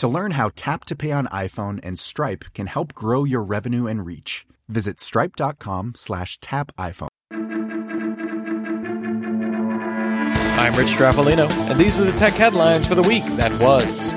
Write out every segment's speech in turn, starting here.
To learn how Tap to Pay on iPhone and Stripe can help grow your revenue and reach, visit stripe.com slash tap iPhone. I'm Rich Stroffolino, and these are the tech headlines for the week that was.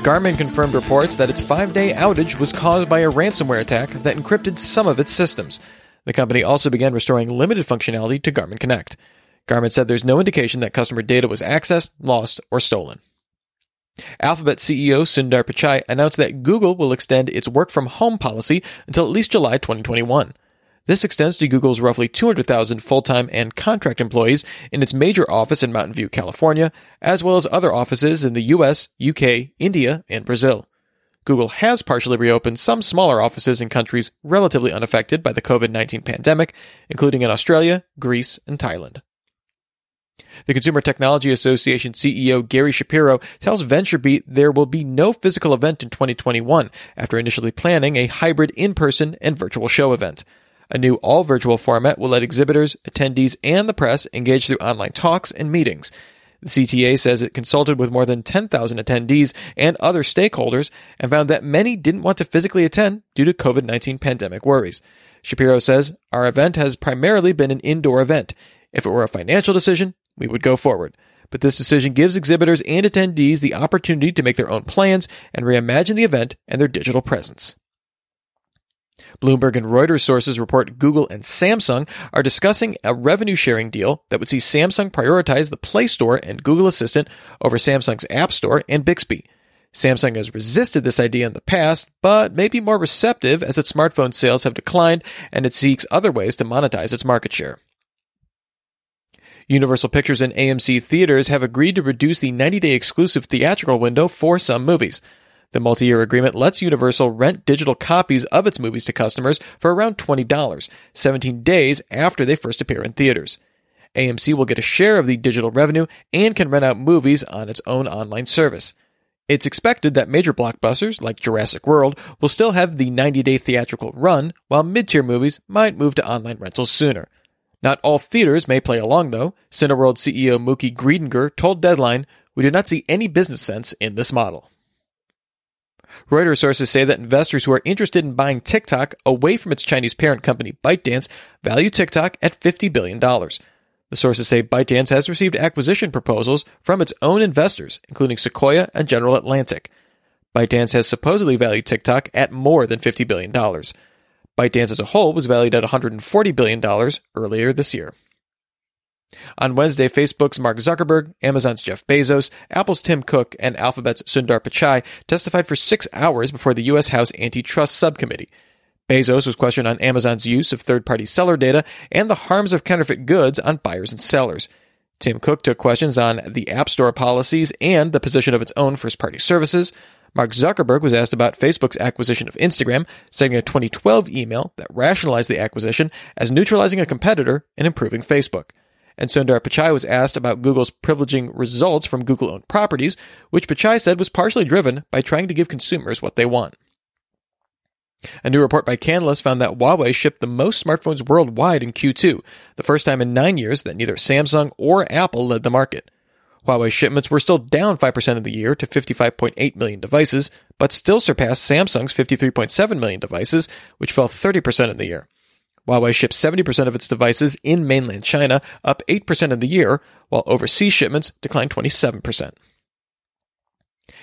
Garmin confirmed reports that its five day outage was caused by a ransomware attack that encrypted some of its systems. The company also began restoring limited functionality to Garmin Connect. Garmin said there's no indication that customer data was accessed, lost, or stolen. Alphabet CEO Sundar Pichai announced that Google will extend its work from home policy until at least July 2021. This extends to Google's roughly 200,000 full-time and contract employees in its major office in Mountain View, California, as well as other offices in the US, UK, India, and Brazil. Google has partially reopened some smaller offices in countries relatively unaffected by the COVID-19 pandemic, including in Australia, Greece, and Thailand. The Consumer Technology Association CEO Gary Shapiro tells VentureBeat there will be no physical event in 2021 after initially planning a hybrid in-person and virtual show event. A new all virtual format will let exhibitors, attendees, and the press engage through online talks and meetings. The CTA says it consulted with more than 10,000 attendees and other stakeholders and found that many didn't want to physically attend due to COVID 19 pandemic worries. Shapiro says, Our event has primarily been an indoor event. If it were a financial decision, we would go forward. But this decision gives exhibitors and attendees the opportunity to make their own plans and reimagine the event and their digital presence. Bloomberg and Reuters sources report Google and Samsung are discussing a revenue sharing deal that would see Samsung prioritize the Play Store and Google Assistant over Samsung's App Store and Bixby. Samsung has resisted this idea in the past, but may be more receptive as its smartphone sales have declined and it seeks other ways to monetize its market share. Universal Pictures and AMC theaters have agreed to reduce the 90 day exclusive theatrical window for some movies. The multi year agreement lets Universal rent digital copies of its movies to customers for around $20, 17 days after they first appear in theaters. AMC will get a share of the digital revenue and can rent out movies on its own online service. It's expected that major blockbusters like Jurassic World will still have the 90 day theatrical run, while mid tier movies might move to online rentals sooner. Not all theaters may play along, though. Cineworld CEO Mooky Greidinger told Deadline, We do not see any business sense in this model. Reuters sources say that investors who are interested in buying TikTok away from its Chinese parent company ByteDance value TikTok at $50 billion. The sources say ByteDance has received acquisition proposals from its own investors, including Sequoia and General Atlantic. ByteDance has supposedly valued TikTok at more than $50 billion. ByteDance as a whole was valued at $140 billion earlier this year. On Wednesday, Facebook's Mark Zuckerberg, Amazon's Jeff Bezos, Apple's Tim Cook, and Alphabet's Sundar Pichai testified for six hours before the U.S. House Antitrust Subcommittee. Bezos was questioned on Amazon's use of third party seller data and the harms of counterfeit goods on buyers and sellers. Tim Cook took questions on the App Store policies and the position of its own first party services. Mark Zuckerberg was asked about Facebook's acquisition of Instagram, citing a 2012 email that rationalized the acquisition as neutralizing a competitor and improving Facebook. And Sundar Pichai was asked about Google's privileging results from Google owned properties, which Pichai said was partially driven by trying to give consumers what they want. A new report by Canalys found that Huawei shipped the most smartphones worldwide in Q2, the first time in nine years that neither Samsung or Apple led the market. Huawei shipments were still down 5% of the year to 55.8 million devices, but still surpassed Samsung's 53.7 million devices, which fell 30% in the year. Huawei shipped 70% of its devices in mainland China, up 8% in the year, while overseas shipments declined 27%.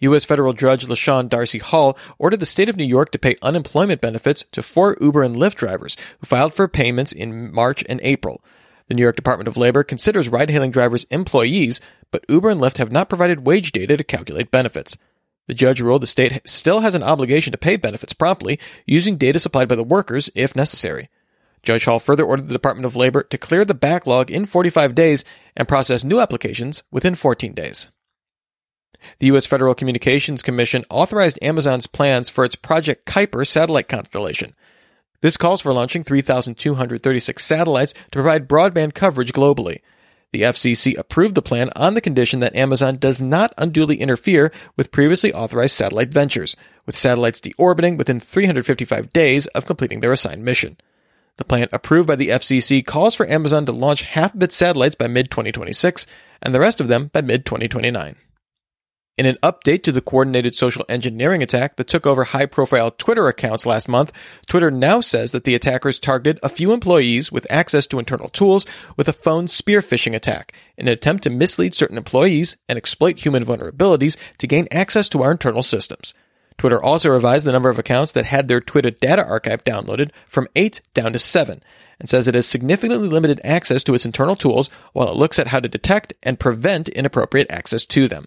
U.S. federal judge LaShann DeArcy Hall ordered the state of New York to pay unemployment benefits to four Uber and Lyft drivers who filed for payments in March and April. The New York Department of Labor considers ride hailing drivers employees, but Uber and Lyft have not provided wage data to calculate benefits. The judge ruled the state still has an obligation to pay benefits promptly, using data supplied by the workers if necessary. Judge Hall further ordered the Department of Labor to clear the backlog in 45 days and process new applications within 14 days. The U.S. Federal Communications Commission authorized Amazon's plans for its Project Kuiper satellite constellation. This calls for launching 3,236 satellites to provide broadband coverage globally. The FCC approved the plan on the condition that Amazon does not unduly interfere with previously authorized satellite ventures, with satellites deorbiting within 355 days of completing their assigned mission. The plan approved by the FCC calls for Amazon to launch half of its satellites by mid 2026 and the rest of them by mid 2029. In an update to the coordinated social engineering attack that took over high profile Twitter accounts last month, Twitter now says that the attackers targeted a few employees with access to internal tools with a phone spear phishing attack in an attempt to mislead certain employees and exploit human vulnerabilities to gain access to our internal systems. Twitter also revised the number of accounts that had their Twitter data archive downloaded from 8 down to 7 and says it has significantly limited access to its internal tools while it looks at how to detect and prevent inappropriate access to them.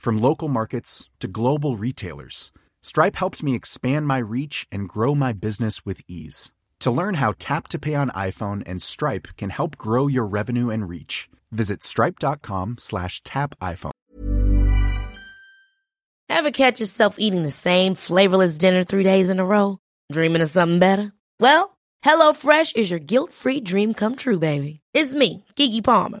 From local markets to global retailers, Stripe helped me expand my reach and grow my business with ease. To learn how Tap to Pay on iPhone and Stripe can help grow your revenue and reach, visit stripe.com slash tap iPhone. Ever catch yourself eating the same flavorless dinner three days in a row? Dreaming of something better? Well, HelloFresh is your guilt-free dream come true, baby. It's me, Keke Palmer.